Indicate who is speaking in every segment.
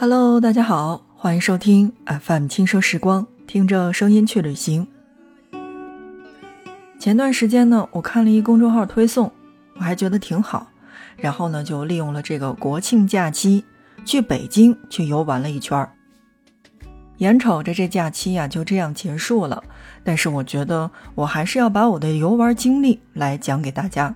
Speaker 1: Hello，大家好，欢迎收听 FM 轻奢时光，听着声音去旅行。前段时间呢，我看了一公众号推送，我还觉得挺好，然后呢，就利用了这个国庆假期去北京去游玩了一圈儿。眼瞅着这假期呀就这样结束了，但是我觉得我还是要把我的游玩经历来讲给大家。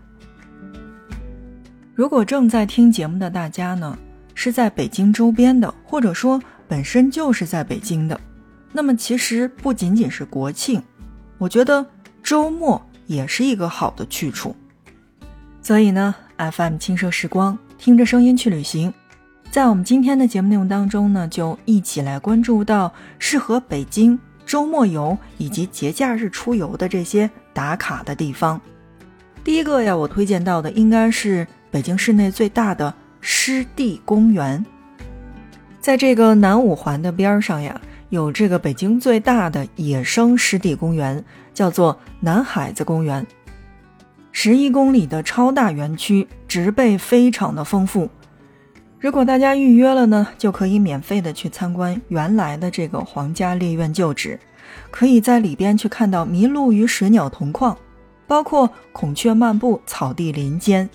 Speaker 1: 如果正在听节目的大家呢，是在北京周边的，或者说本身就是在北京的，那么其实不仅仅是国庆，我觉得周末也是一个好的去处。所以呢，FM 轻奢时光，听着声音去旅行。在我们今天的节目内容当中呢，就一起来关注到适合北京周末游以及节假日出游的这些打卡的地方。第一个呀，我推荐到的应该是北京市内最大的湿地公园。在这个南五环的边上呀，有这个北京最大的野生湿地公园，叫做南海子公园。十一公里的超大园区，植被非常的丰富。如果大家预约了呢，就可以免费的去参观原来的这个皇家猎苑旧址，可以在里边去看到麋鹿与水鸟同框，包括孔雀漫步草地林间。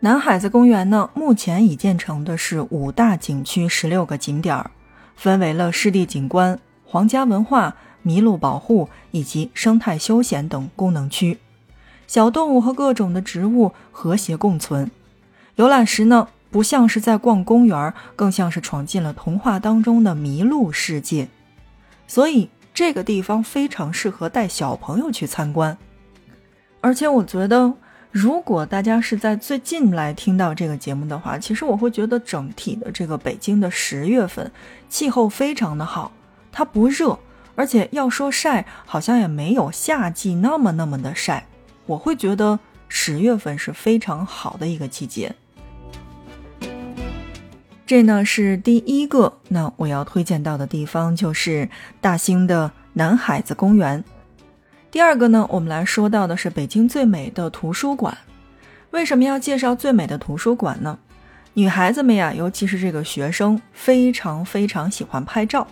Speaker 1: 南海子公园呢，目前已建成的是五大景区十六个景点儿，分为了湿地景观、皇家文化、麋鹿保护以及生态休闲等功能区，小动物和各种的植物和谐共存。游览时呢，不像是在逛公园，更像是闯进了童话当中的麋鹿世界。所以这个地方非常适合带小朋友去参观。而且我觉得，如果大家是在最近来听到这个节目的话，其实我会觉得整体的这个北京的十月份气候非常的好，它不热，而且要说晒，好像也没有夏季那么那么的晒。我会觉得十月份是非常好的一个季节。这呢是第一个，那我要推荐到的地方就是大兴的南海子公园。第二个呢，我们来说到的是北京最美的图书馆。为什么要介绍最美的图书馆呢？女孩子们呀，尤其是这个学生，非常非常喜欢拍照，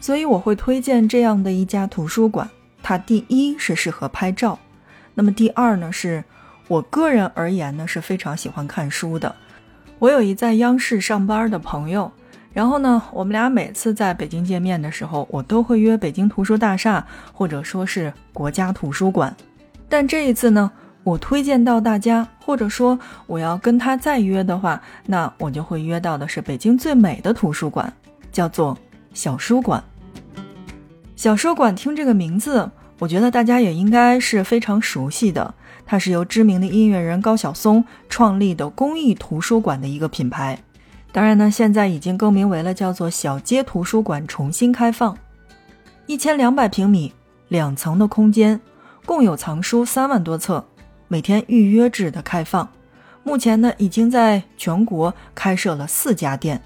Speaker 1: 所以我会推荐这样的一家图书馆。它第一是适合拍照，那么第二呢，是我个人而言呢是非常喜欢看书的。我有一在央视上班的朋友，然后呢，我们俩每次在北京见面的时候，我都会约北京图书大厦，或者说是国家图书馆。但这一次呢，我推荐到大家，或者说我要跟他再约的话，那我就会约到的是北京最美的图书馆，叫做小书馆。小书馆听这个名字，我觉得大家也应该是非常熟悉的。它是由知名的音乐人高晓松创立的公益图书馆的一个品牌，当然呢，现在已经更名为了叫做小街图书馆，重新开放，一千两百平米，两层的空间，共有藏书三万多册，每天预约制的开放，目前呢，已经在全国开设了四家店。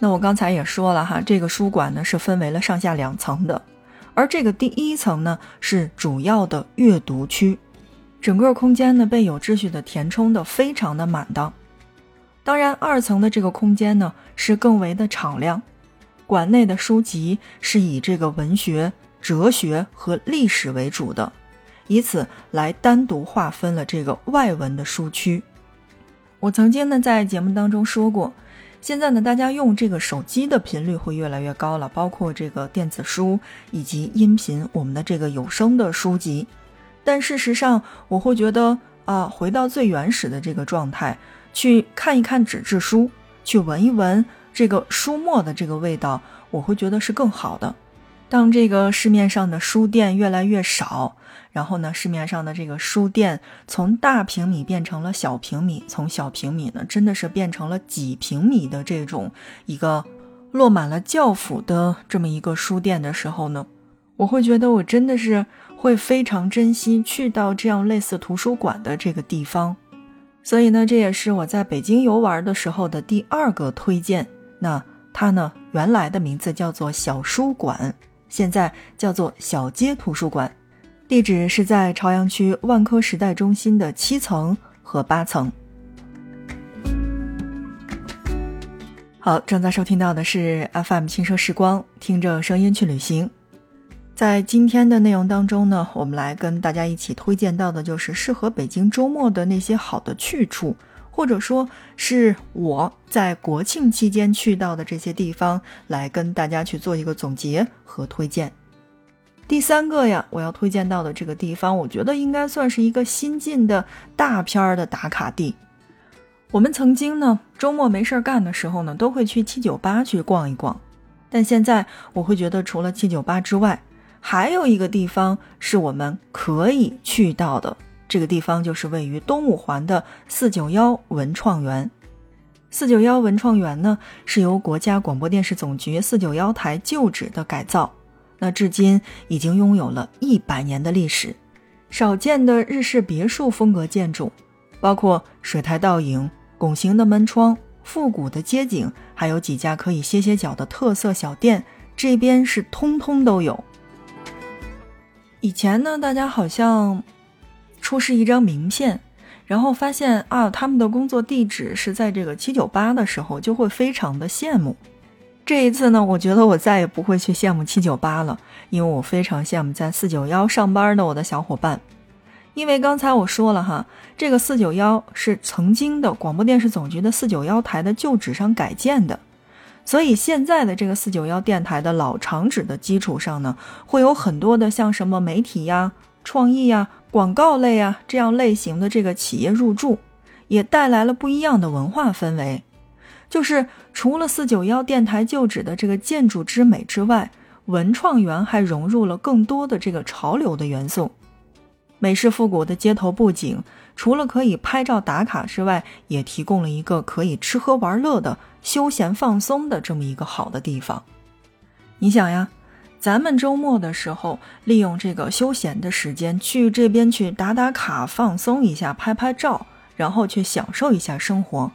Speaker 1: 那我刚才也说了哈，这个书馆呢是分为了上下两层的，而这个第一层呢是主要的阅读区。整个空间呢被有秩序的填充的非常的满当，当然二层的这个空间呢是更为的敞亮，馆内的书籍是以这个文学、哲学和历史为主的，以此来单独划分了这个外文的书区。我曾经呢在节目当中说过，现在呢大家用这个手机的频率会越来越高了，包括这个电子书以及音频，我们的这个有声的书籍。但事实上，我会觉得啊，回到最原始的这个状态，去看一看纸质书，去闻一闻这个书墨的这个味道，我会觉得是更好的。当这个市面上的书店越来越少，然后呢，市面上的这个书店从大平米变成了小平米，从小平米呢，真的是变成了几平米的这种一个落满了教辅的这么一个书店的时候呢，我会觉得我真的是。会非常珍惜去到这样类似图书馆的这个地方，所以呢，这也是我在北京游玩的时候的第二个推荐。那它呢，原来的名字叫做小书馆，现在叫做小街图书馆，地址是在朝阳区万科时代中心的七层和八层。好，正在收听到的是 FM 轻奢时光，听着声音去旅行。在今天的内容当中呢，我们来跟大家一起推荐到的就是适合北京周末的那些好的去处，或者说是我在国庆期间去到的这些地方，来跟大家去做一个总结和推荐。第三个呀，我要推荐到的这个地方，我觉得应该算是一个新晋的大片儿的打卡地。我们曾经呢，周末没事儿干的时候呢，都会去七九八去逛一逛。但现在我会觉得，除了七九八之外，还有一个地方是我们可以去到的。这个地方就是位于东五环的四九幺文创园。四九幺文创园呢，是由国家广播电视总局四九幺台旧址的改造，那至今已经拥有了一百年的历史，少见的日式别墅风格建筑，包括水台倒影。拱形的门窗、复古的街景，还有几家可以歇歇脚的特色小店，这边是通通都有。以前呢，大家好像出示一张名片，然后发现啊，他们的工作地址是在这个七九八的时候，就会非常的羡慕。这一次呢，我觉得我再也不会去羡慕七九八了，因为我非常羡慕在四九幺上班的我的小伙伴。因为刚才我说了哈，这个四九幺是曾经的广播电视总局的四九幺台的旧址上改建的，所以现在的这个四九幺电台的老厂址的基础上呢，会有很多的像什么媒体呀、创意呀、广告类啊这样类型的这个企业入驻，也带来了不一样的文化氛围。就是除了四九幺电台旧址的这个建筑之美之外，文创园还融入了更多的这个潮流的元素。美式复古的街头布景，除了可以拍照打卡之外，也提供了一个可以吃喝玩乐的休闲放松的这么一个好的地方。你想呀，咱们周末的时候利用这个休闲的时间去这边去打打卡、放松一下、拍拍照，然后去享受一下生活。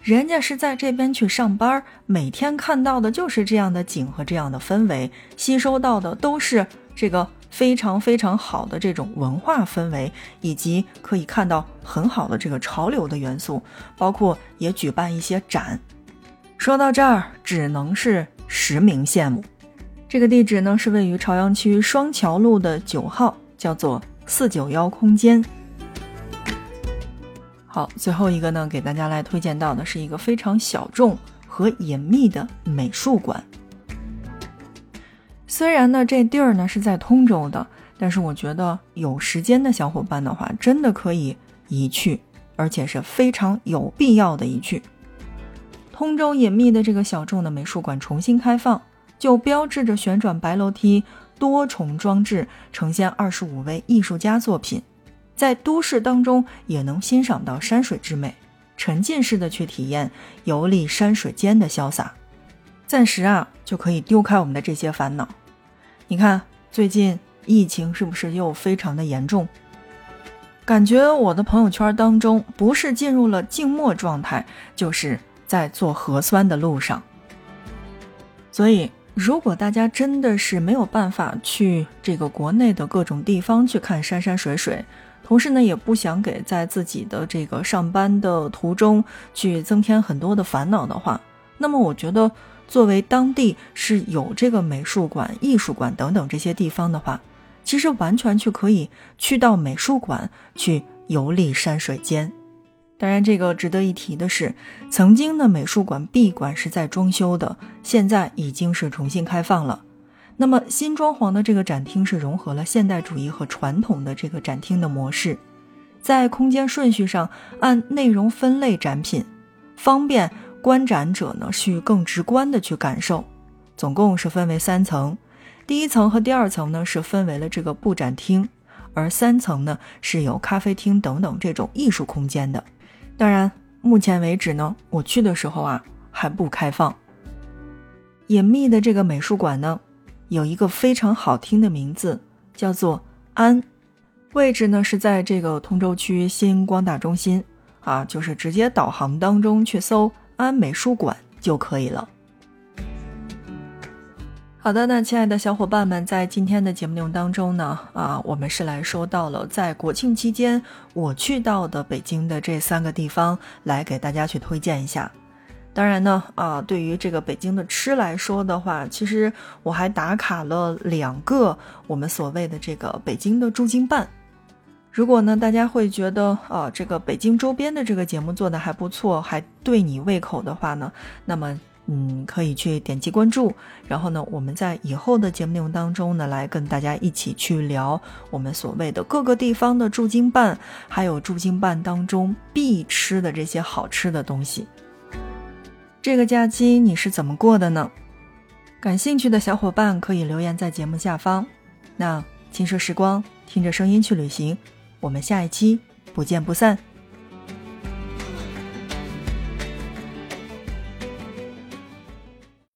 Speaker 1: 人家是在这边去上班，每天看到的就是这样的景和这样的氛围，吸收到的都是这个。非常非常好的这种文化氛围，以及可以看到很好的这个潮流的元素，包括也举办一些展。说到这儿，只能是实名羡慕。这个地址呢是位于朝阳区双桥路的九号，叫做四九幺空间。好，最后一个呢，给大家来推荐到的是一个非常小众和隐秘的美术馆。虽然呢，这地儿呢是在通州的，但是我觉得有时间的小伙伴的话，真的可以一去，而且是非常有必要的一去。通州隐秘的这个小众的美术馆重新开放，就标志着旋转白楼梯、多重装置呈现二十五位艺术家作品，在都市当中也能欣赏到山水之美，沉浸式的去体验游历山水间的潇洒，暂时啊就可以丢开我们的这些烦恼。你看，最近疫情是不是又非常的严重？感觉我的朋友圈当中，不是进入了静默状态，就是在做核酸的路上。所以，如果大家真的是没有办法去这个国内的各种地方去看山山水水，同时呢，也不想给在自己的这个上班的途中去增添很多的烦恼的话，那么我觉得。作为当地是有这个美术馆、艺术馆等等这些地方的话，其实完全去可以去到美术馆去游历山水间。当然，这个值得一提的是，曾经的美术馆闭馆是在装修的，现在已经是重新开放了。那么新装潢的这个展厅是融合了现代主义和传统的这个展厅的模式，在空间顺序上按内容分类展品，方便。观展者呢，去更直观的去感受，总共是分为三层，第一层和第二层呢是分为了这个布展厅，而三层呢是有咖啡厅等等这种艺术空间的。当然，目前为止呢，我去的时候啊还不开放。隐秘的这个美术馆呢，有一个非常好听的名字，叫做安，位置呢是在这个通州区新光大中心啊，就是直接导航当中去搜。安美术馆就可以了。好的，那亲爱的小伙伴们，在今天的节目内容当中呢，啊，我们是来说到了在国庆期间我去到的北京的这三个地方，来给大家去推荐一下。当然呢，啊，对于这个北京的吃来说的话，其实我还打卡了两个我们所谓的这个北京的驻京办。如果呢，大家会觉得啊，这个北京周边的这个节目做的还不错，还对你胃口的话呢，那么嗯，可以去点击关注。然后呢，我们在以后的节目内容当中呢，来跟大家一起去聊我们所谓的各个地方的驻京办，还有驻京办当中必吃的这些好吃的东西。这个假期你是怎么过的呢？感兴趣的小伙伴可以留言在节目下方。那轻奢时光，听着声音去旅行。我们下一期不见不散。